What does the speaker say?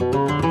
Música